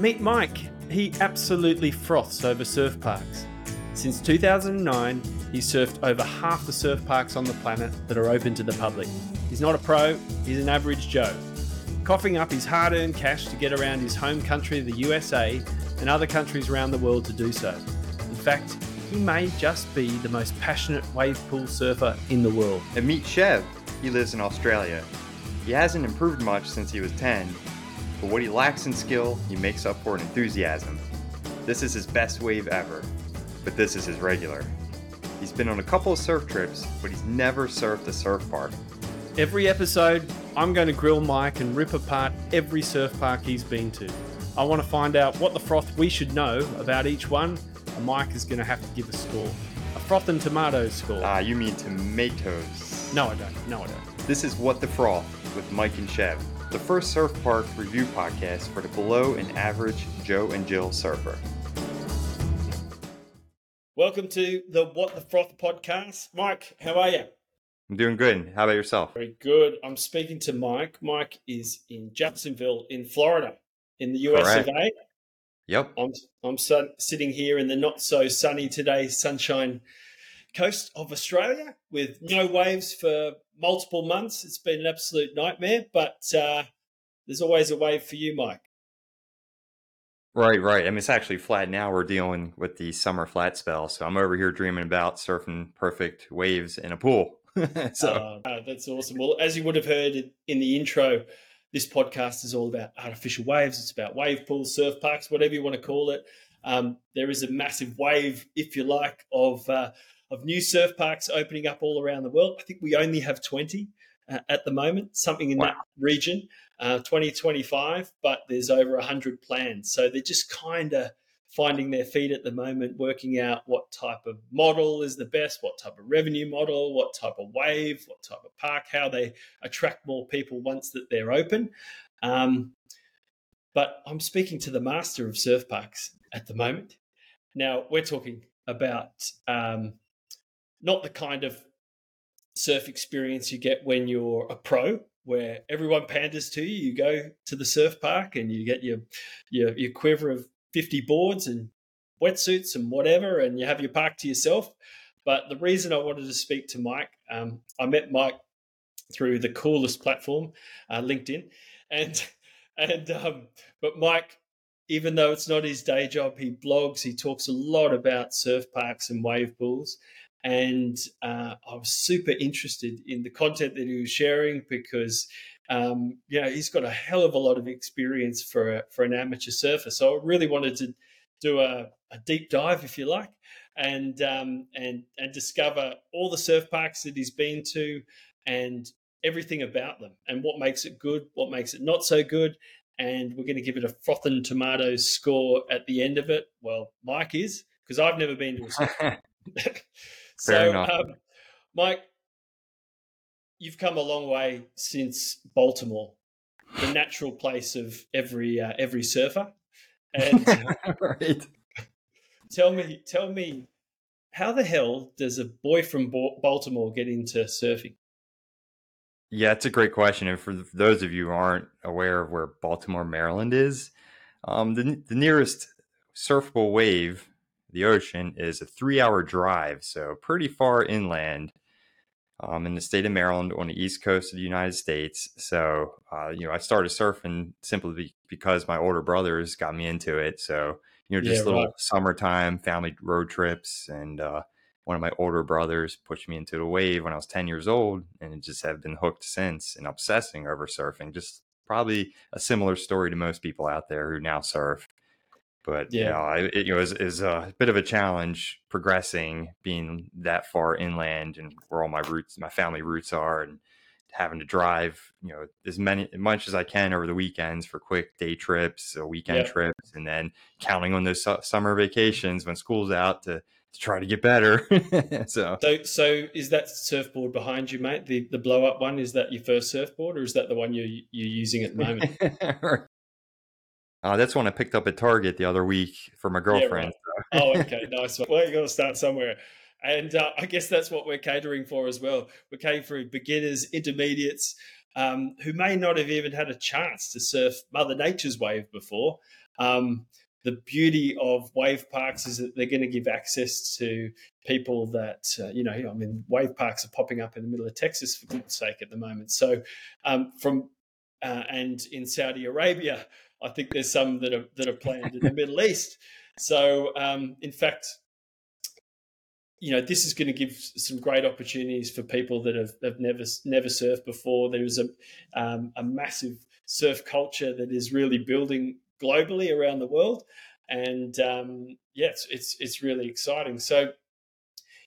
Meet Mike. He absolutely froths over surf parks. Since 2009, he's surfed over half the surf parks on the planet that are open to the public. He's not a pro, he's an average Joe. Coughing up his hard earned cash to get around his home country, the USA, and other countries around the world to do so. In fact, he may just be the most passionate wave pool surfer in the world. And meet Chev. He lives in Australia. He hasn't improved much since he was 10, but what he lacks in skill, he makes up for in enthusiasm. This is his best wave ever, but this is his regular. He's been on a couple of surf trips, but he's never surfed a surf park. Every episode, I'm going to grill Mike and rip apart every surf park he's been to. I want to find out what the froth we should know about each one, and Mike is going to have to give a score. A froth and tomatoes score. Ah, you mean tomatoes. no, I don't. No, I don't. This is What the Froth with Mike and Chev, the first surf park review podcast for the below and average Joe and Jill surfer. Welcome to the What the Froth podcast. Mike, how are you? I'm doing good. How about yourself? Very good. I'm speaking to Mike. Mike is in Jacksonville, in Florida, in the US Correct. of A. Yep. I'm I'm sun, sitting here in the not so sunny today sunshine coast of Australia with no waves for multiple months. It's been an absolute nightmare, but uh, there's always a wave for you, Mike. Right, right. I mean, it's actually flat now. We're dealing with the summer flat spell. So I'm over here dreaming about surfing perfect waves in a pool. so, Uh, that's awesome. Well, as you would have heard in- in the intro, this podcast is all about artificial waves. It's about wave pools, surf parks, whatever you want to call it. Um, there is a massive wave, if you like, of uh, of new surf parks opening up all around the world. I think we only have twenty uh, at the moment, something in Wow. that region, uh, 2025, but there's over 100 plans. So they're just kind of finding their feet at the moment, working out what type of model is the best, what type of revenue model, what type of wave, what type of park, how they attract more people once that they're open. Um, but I'm speaking to the master of surf parks at the moment. Now, we're talking about um, not the kind of surf experience you get when you're a pro, where everyone panders to you. You go to the surf park and you get your your, your quiver of 50 boards and wetsuits and whatever, and you have your park to yourself. But the reason I wanted to speak to Mike, um, I met Mike through the coolest platform, uh, LinkedIn, and and um, but Mike, even though it's not his day job, he blogs, he talks a lot about surf parks and wave pools, and uh, I was super interested in the content that he was sharing because um, you know he's got a hell of a lot of experience for a, for an amateur surfer. So I really wanted to do a, a deep dive, if you like, and um, and and discover all the surf parks that he's been to and everything about them and what makes it good, what makes it not so good. And we're going to give it a froth and tomatoes score at the end of it. Well, Mike is because I've never been to a surf so, enough. um, Mike, you've come a long way since Baltimore, the natural place of every uh, every surfer. And right. tell me, tell me, how the hell does a boy from Baltimore get into surfing? Yeah, it's a great question. And for those of you who aren't aware of where Baltimore, Maryland is, um, the, the nearest surfable wave, the ocean, is a three hour drive. So pretty far inland um, in the state of Maryland on the east coast of the United States. So, uh, you know, I started surfing simply be- because my older brothers got me into it. So, you know, just Yeah, little right. summertime family road trips and, uh, one of my older brothers pushed me into the wave when I was 10 years old and just have been hooked since and obsessing over surfing. Just probably a similar story to most people out there who now surf. But Yeah. yeah, I, it you know, is, is a bit of a challenge progressing, being that far inland and where all my roots, my family roots are, and having to drive, you know, as many as much as I can over the weekends for quick day trips, or weekend Yeah. trips, and then counting on those su- summer vacations when school's out to to try to get better. so So, so is that surfboard behind you, mate? The the blow up one is that your first surfboard, or is that the one you're you're using at the moment? uh, that's one I picked up at Target the other week for my girlfriend. oh, okay, nice one. Well, you got to start somewhere, and uh, I guess that's what we're catering for as well. We're catering for beginners, intermediates, um, who may not have even had a chance to surf Mother Nature's wave before. Um, the beauty of wave parks is that they're going to give access to people that uh, you know. I mean, wave parks are popping up in the middle of Texas for goodness sake at the moment. So, um, from uh, and in Saudi Arabia, I think there's some that are that are planned in the Middle East. So, um, in fact, you know, this is going to give some great opportunities for people that have, have never never surfed before. There is a um, a massive surf culture that is really building globally around the world, and um, yeah, it's, it's it's really exciting. So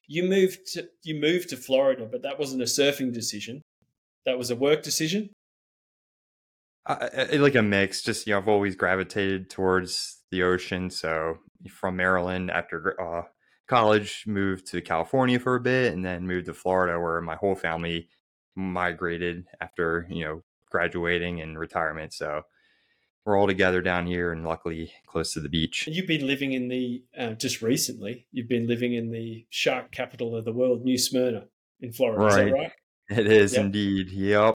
you moved to you moved to Florida, but that wasn't a surfing decision. That was a work decision. Uh, like a mix. Just you know, I've always gravitated towards the ocean. So from Maryland after uh, college, moved to California for a bit, and then moved to Florida, where my whole family migrated after you know graduating and retirement. So we're all together down here, and luckily close to the beach. You've been living in the uh, just recently. You've been living in the shark capital of the world, New Smyrna, in Florida. Right. Is that right? It is yep. indeed. Yep.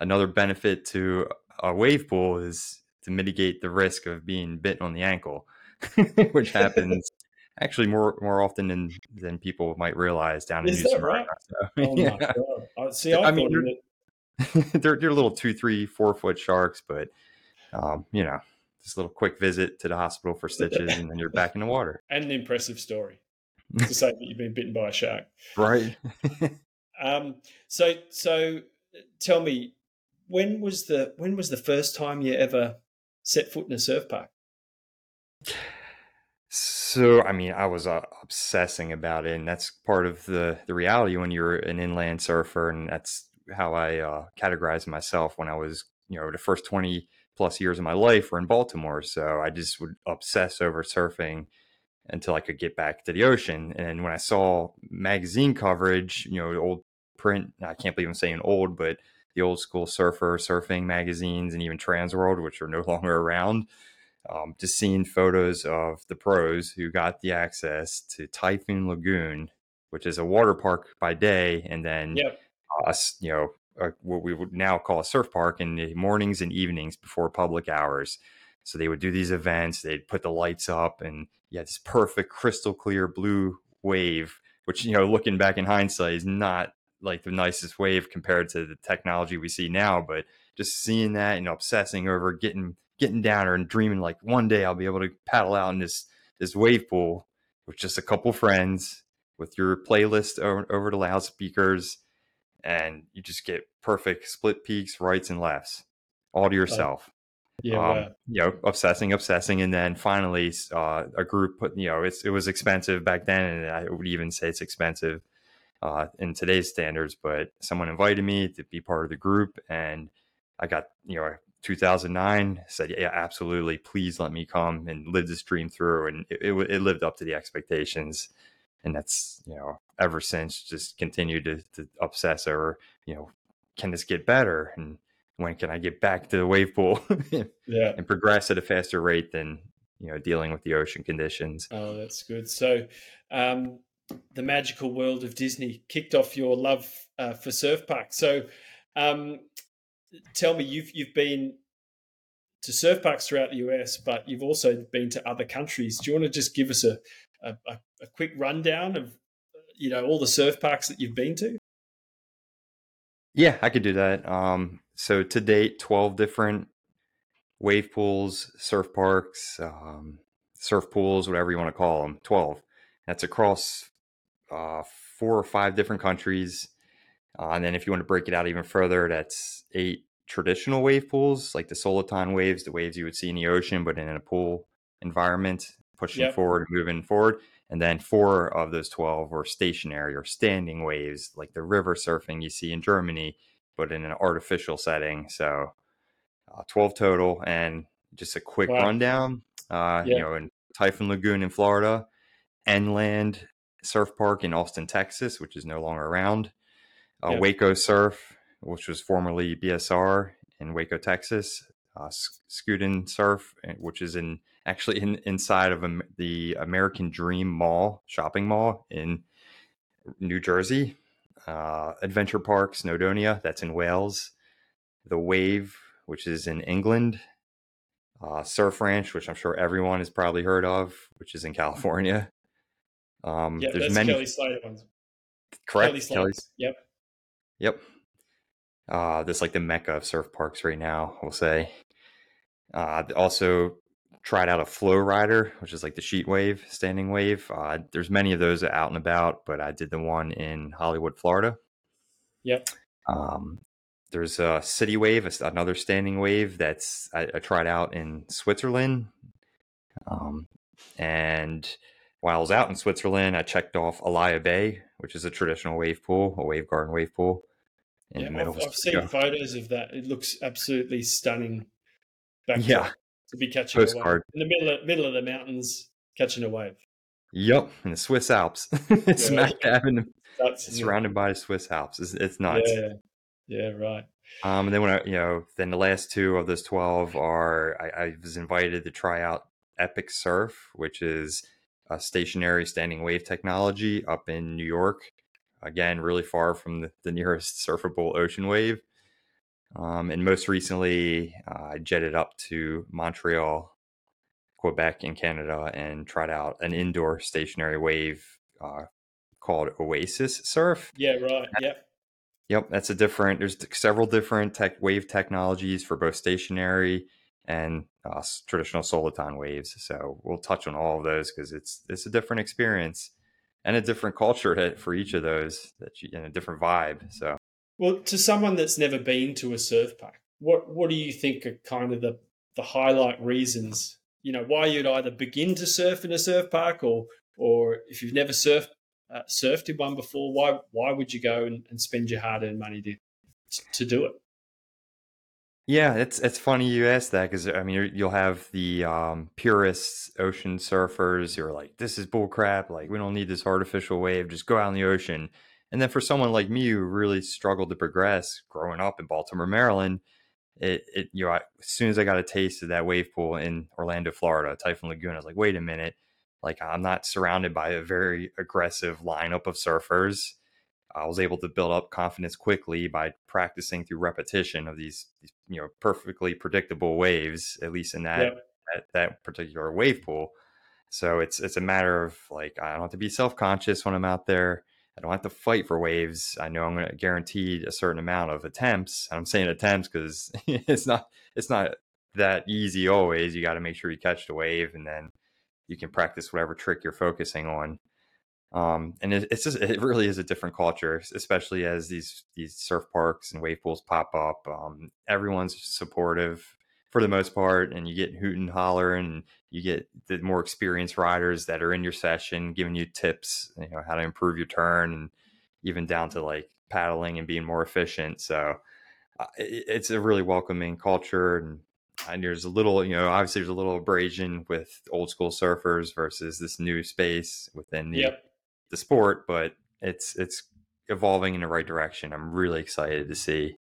Another benefit to a wave pool is to mitigate the risk of being bitten on the ankle, which happens actually more more often than than people might realize down Is in New Smyrna. Right? So, oh yeah. my god! See, I, I mean, they're, they're, they're little two, three, four foot sharks, but um, you know, just a little quick visit to the hospital for stitches, and then you're back in the water. And an impressive story to say that you've been bitten by a shark, right? um, so so tell me, when was the when was the first time you ever set foot in a surf park? So, I mean, I was uh, obsessing about it, and that's part of the the reality when you're an inland surfer, and that's how I uh, categorized myself when I was, you know, the first twenty plus years of my life were in Baltimore. So I just would obsess over surfing until I could get back to the ocean. And when I saw magazine coverage, you know, old print, I can't believe I'm saying old, but the old school surfer surfing magazines and even Transworld, which are no longer around um, just seeing photos of the pros who got the access to Typhoon Lagoon, which is a water park by day, and then yep. us, you know, uh, what we would now call a surf park in the mornings and evenings before public hours. So they would do these events. They'd put the lights up, and yeah, this perfect crystal clear blue wave, which you know, looking back in hindsight, is not like the nicest wave compared to the technology we see now. But just seeing that and obsessing over getting getting down there and dreaming like one day I'll be able to paddle out in this this wave pool with just a couple friends with your playlist over, over the loudspeakers and you just get perfect split peaks, rights and lefts all to yourself. yeah, um, wow. you know, obsessing, obsessing, and then finally, uh, a group put, you know, it's it was expensive back then, and I would even say it's expensive uh, in today's standards. But someone invited me to be part of the group, and I got, you know, 2009 said yeah absolutely please let me come and live this dream through and it, it, it, lived up to the expectations and that's you know ever since just continued to, to obsess over you know can this get better and when can i get back to the wave pool yeah. and progress at a faster rate than you know dealing with the ocean conditions oh that's good so um, the magical world of disney kicked off your love uh, for surf parks so um, tell me, you've you've been to surf parks throughout the US, but you've also been to other countries. Do you want to just give us a a, a quick rundown of you know all the surf parks that you've been to? Yeah, I could do that. Um, so to date, twelve different wave pools, surf parks, um, surf pools, whatever you want to call them. Twelve. That's across uh, four or five different countries. Uh, and then if you want to break it out even further, that's eight traditional wave pools, like the soliton waves, the waves you would see in the ocean, but in a pool environment, pushing yep. forward moving forward. And then four of those 12 were stationary or standing waves, like the river surfing you see in Germany, but in an artificial setting. So uh, 12 total. And just a quick wow. rundown, uh, you know, in Typhoon Lagoon in Florida, NLand Surf Park in Austin, Texas, which is no longer around uh, yep. Waco Surf, which was formerly BSR in Waco, Texas. Uh, Skudin Surf, eh, which is in actually in, inside of the American Dream Mall shopping mall in New Jersey. uh, Adventure Parc, Snowdonia, that's in Wales. The Wave, which is in England. Uh, Surf Ranch, which I'm sure everyone has probably heard of, which is in California. Um, yeah, there's that's many... Kelly Slater ones. Correct. Kelly Kelly's... Yep. Yep. Uh, this like the mecca of surf parks right now, we'll say. Uh, also tried out a FlowRider, which is like the sheet wave, standing wave. Uh, there's many of those out and about, but I did the one in Hollywood, Florida. Yep. Um, there's a city wave, another standing wave that's I, I tried out in Switzerland. Um, and while I was out in Switzerland, I checked off Alaia Bay, which is a traditional wave pool, a Wavegarden wave pool. yeah, I've, I've seen photos of that. It looks absolutely stunning. yeah, to be catching Postcard. a wave in the middle of, middle of the mountains, catching a wave. Yep, in the Swiss Alps, smack yeah. dab in the, surrounded by the Swiss Alps. It's, it's nuts. Yeah, yeah, right. Um, and then when I, you know, then the last two of those twelve are I, I was invited to try out Epic Surf, which is a stationary standing wave technology up in New York. Again, really far from the, the nearest surfable ocean wave. Um, and most recently, uh, I jetted up to Montreal, Quebec, in Canada, and tried out an indoor stationary wave uh, called Oasis Surf. Yeah, right. Yep. Yep, that's a different. There's several different tech wave technologies for both stationary and uh, traditional soliton waves. So we'll touch on all of those because it's it's a different experience and a different culture for each of those that you, and a different vibe. So well, to someone that's never been to a surf park, what what do you think are kind of the the highlight reasons? You know, why you'd either begin to surf in a surf park, or or if you've never surfed uh, surfed in one before, why why would you go and, and spend your hard earned money to to do it? Yeah, it's it's funny you ask that because I mean you'll have the um, purists, ocean surfers who are like, "This is bullcrap. Like we don't need this artificial wave. Just go out in the ocean." And then for someone like me who really struggled to progress growing up in Baltimore, Maryland, it, it you know, I, as soon as I got a taste of that wave pool in Orlando, Florida, Typhoon Lagoon, I was like, wait a minute, like I'm not surrounded by a very aggressive lineup of surfers. I was able to build up confidence quickly by practicing through repetition of these, these you know, perfectly predictable waves, at least in that, that, that particular wave pool. So it's it's a matter of like I don't have to be self conscious when I'm out there. I don't have to fight for waves. I know I'm going to guaranteed a certain amount of attempts. I'm saying attempts because it's not it's not that easy always. You got to make sure you catch the wave, and then you can practice whatever trick you're focusing on. Um, and it, it's just it really is a different culture, especially as these these surf parks and wave pools pop up. Um, everyone's supportive for the most part, and you get hoot and holler, and you get the more experienced riders that are in your session giving you tips, you know, how to improve your turn, and even down to like paddling and being more efficient. So uh, it, it's a really welcoming culture, and, and there's a little, you know, obviously there's a little abrasion with old school surfers versus this new space within the yep. The sport, but it's it's evolving in the right direction. I'm really excited to see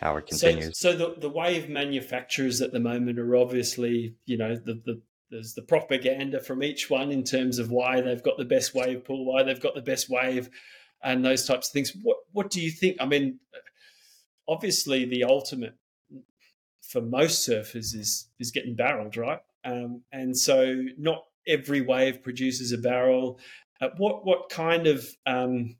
how it continues. So, so the, the wave manufacturers at the moment are obviously, you know, the, the there's the propaganda from each one in terms of why they've got the best wave pool, why they've got the best wave, and those types of things. What what do you think? I mean, obviously the ultimate for most surfers is is getting barreled, right? Um, and so not every wave produces a barrel. Uh, what what kind of um,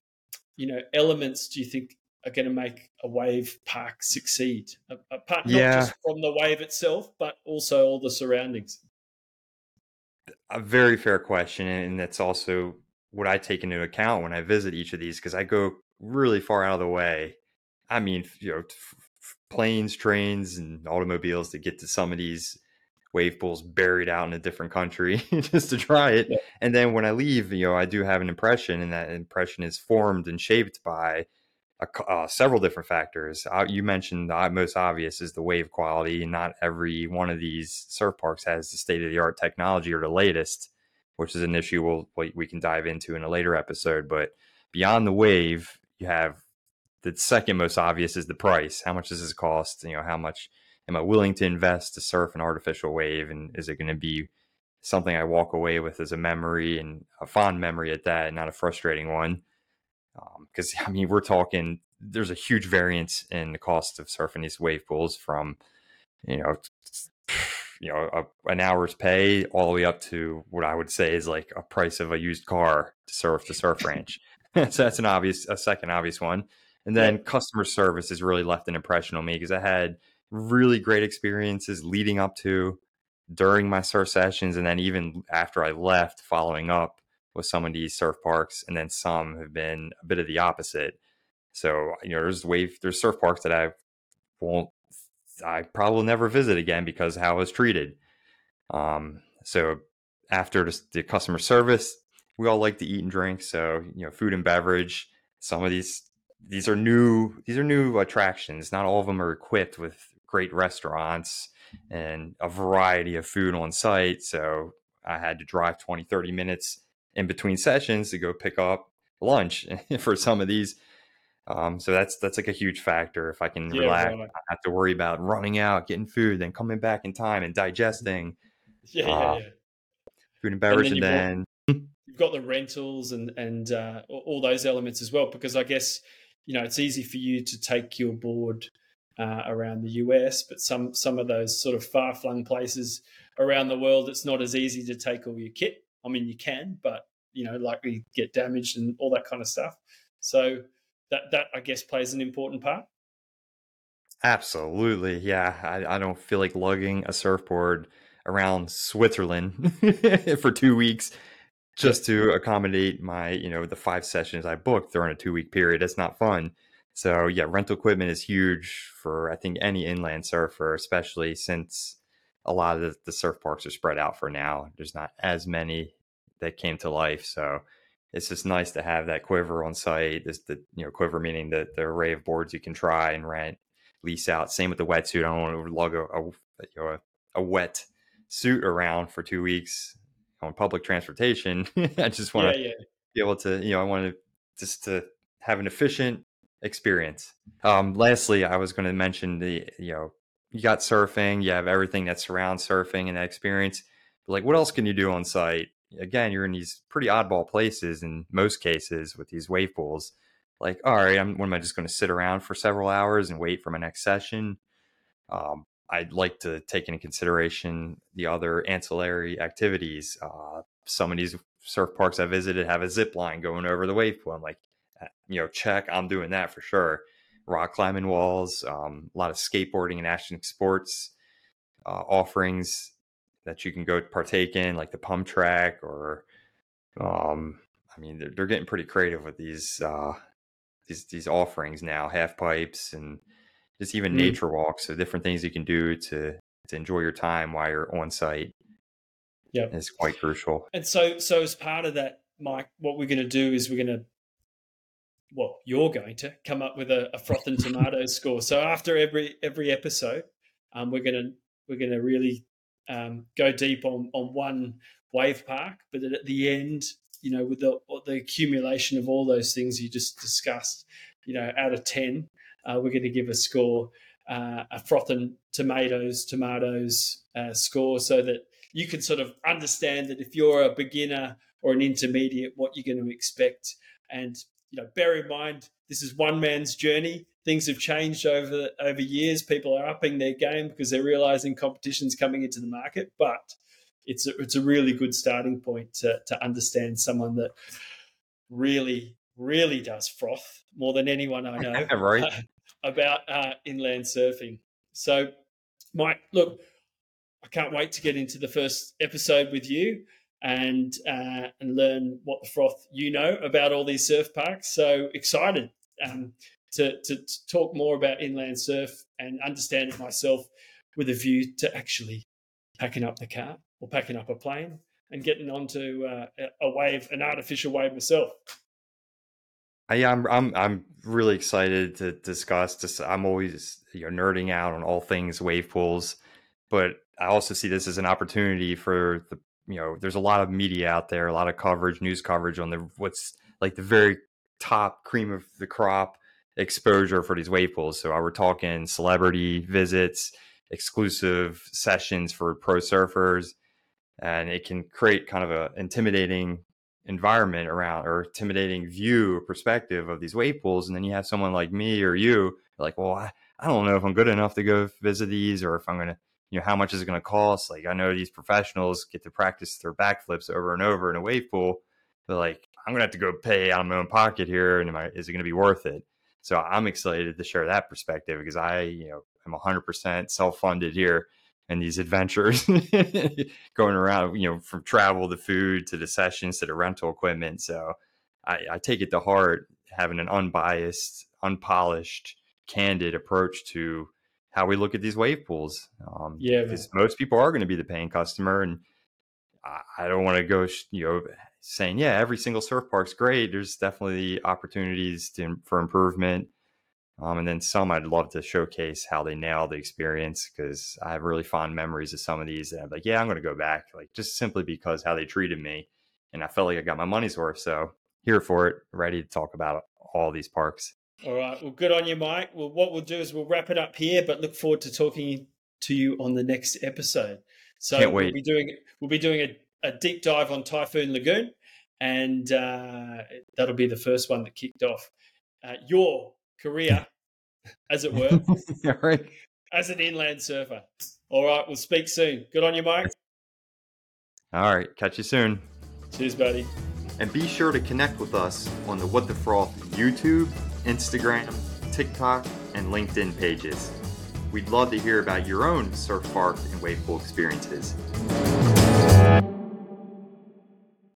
you know elements do you think are going to make a wave park succeed? Apart yeah. not just from the wave itself, but also all the surroundings. A very fair question, and that's also what I take into account when I visit each of these because I go really far out of the way. I mean, you know, planes, trains, and automobiles to get to some of these wave pools buried out in a different country just to try it. Yeah. And then when I leave, you know, I do have an impression, and that impression is formed and shaped by uh, several different factors. Uh, you mentioned the most obvious is the wave quality. Not every one of these surf parks has the state of the art technology or the latest, which is an issue we'll, we can dive into in a later episode. But beyond the wave, you have the second most obvious is the price. How much does this cost? You know, how much am I willing to invest to surf an artificial wave, and is it going to be something I walk away with as a memory and a fond memory at that, and not a frustrating one? Because um, I mean, we're talking there's a huge variance in the cost of surfing these wave pools from you know you know a, an hour's pay all the way up to what I would say is like a price of a used car to surf the surf ranch. so that's an obvious, a second obvious one. And then yeah. customer service has really left an impression on me because I had really great experiences leading up to, during my surf sessions, and then even after I left, following up with some of these surf parks, and then some have been a bit of the opposite. So you know, there's wave, there's surf parks that I won't I probably never visit again because how I was treated. Um, so after the customer service, we all like to eat and drink. So you know, food and beverage. Some of these these are new these are new attractions. Not all of them are equipped with great restaurants and a variety of food on site. So I had to drive 20, 30 minutes in between sessions to go pick up lunch for some of these um, so that's that's like a huge factor. If I can yeah, relax, right. I have to worry about running out, getting food, then coming back in time and digesting. Yeah, uh, yeah, food and beverage, and then, and then... Got, you've got the rentals and and uh, all those elements as well. Because I guess you know it's easy for you to take your board uh, around the US, but some some of those sort of far flung places around the world, it's not as easy to take all your kit. I mean, you can, but you know, likely get damaged and all that kind of stuff. So that that I guess plays an important part. Absolutely, yeah. I, I don't feel like lugging a surfboard around Switzerland for two weeks just to accommodate my you know the five sessions I booked during a two week period. It's not fun. So yeah, rental equipment is huge for I think any inland surfer, especially since a lot of the, surf parks are spread out for now. There's not as many that came to life. So it's just nice to have that quiver on site. This the you know quiver meaning the the array of boards you can try and rent, lease out. Same with the wetsuit. I don't want to lug a, a you know a, a wet suit around for two weeks on public transportation. I just want to yeah, yeah. be able to you know I want to just to have an efficient experience. Um, lastly, I was going to mention the you know you got surfing, you have everything that surrounds surfing and that experience. But like, what else can you do on site? again, you're in these pretty oddball places in most cases with these wave pools. Like, all right, I'm, what am I just going to sit around for several hours and wait for my next session? Um, I'd like to take into consideration the other ancillary activities. Uh, some of these surf parks I visited have a zip line going over the wave pool. I'm like, you know, check, I'm doing that for sure. Rock climbing walls, um, a lot of skateboarding and action sports uh, offerings that you can go partake in, like the pump track, or um, I mean, they're, they're getting pretty creative with these uh, these these offerings now, half pipes and just even mm. nature walks. So different things you can do to to enjoy your time while you're on site. Yeah, is quite crucial. And so, so as part of that, Mike, what we're going to do is we're going to well, you're going to come up with a, a froth and tomato score. So after every every episode, um, we're gonna we're gonna really um, go deep on on one wave park, but at the end, you know, with the the accumulation of all those things you just discussed, you know, out of ten, uh, we're going to give a score, uh, a froth and tomatoes tomatoes uh, score, so that you can sort of understand that if you're a beginner or an intermediate, what you're going to expect, and you know, bear in mind this is one man's journey things have changed over over years. People are upping their game because they're realizing competition's coming into the market. But it's a, it's a really good starting point to to understand someone that really really does froth more than anyone I know right. uh, about uh, inland surfing. So, Mike, look, I can't wait to get into the first episode with you and uh, and learn what the froth you know about all these surf parks. So excited. Um, to, to, to talk more about inland surf and understand it myself with a view to actually packing up the car or packing up a plane and getting onto uh, a wave, an artificial wave myself. I, I'm I'm I'm really excited to discuss this. I'm always you know nerding out on all things wave pools, but I also see this as an opportunity for the you know there's a lot of media out there, a lot of coverage, news coverage on the what's like the very top cream of the crop exposure for these wave pools. So uh, we're talking celebrity visits, exclusive sessions for pro surfers, and it can create kind of a intimidating environment around or intimidating view or perspective of these wave pools. And then you have someone like me or you like, well, I, I don't know if I'm good enough to go visit these or if I'm going to, you know, how much is it going to cost? Like, I know these professionals get to practice their backflips over and over in a wave pool, but like, I'm going to have to go pay out of my own pocket here. And I, is it going to be worth it? So I'm excited to share that perspective because I, you know, I'm 100% self funded here and these adventures going around, you know, from travel to food to the sessions to the rental equipment. So I, I take it to heart having an unbiased, unpolished, candid approach to how we look at these wave pools. Um, yeah, because most people are going to be the paying customer, and I, I don't want to go, you know, saying yeah, every single surf park's great. There's definitely opportunities to, for improvement um, and then some I'd love to showcase how they nail the experience because I have really fond memories of some of these. And I'm like, yeah, I'm going to go back, like just simply because how they treated me. And I felt like I got my money's worth. So here for it, ready to talk about all these parks. All right. Well, good on you, Mike. Well, what we'll do is we'll wrap it up here, but look forward to talking to you on the next episode. So Can't wait. we'll be doing we'll be doing a, a deep dive on Typhoon Lagoon, and uh, that'll be the first one that kicked off. Uh, your career, as it were, All right. as an inland surfer. All right, we'll speak soon. Good on you, Mike. All right. Catch you soon. Cheers, buddy. And be sure to connect with us on the What the Froth YouTube, Instagram, TikTok, and LinkedIn pages. We'd love to hear about your own surf park and wave pool experiences.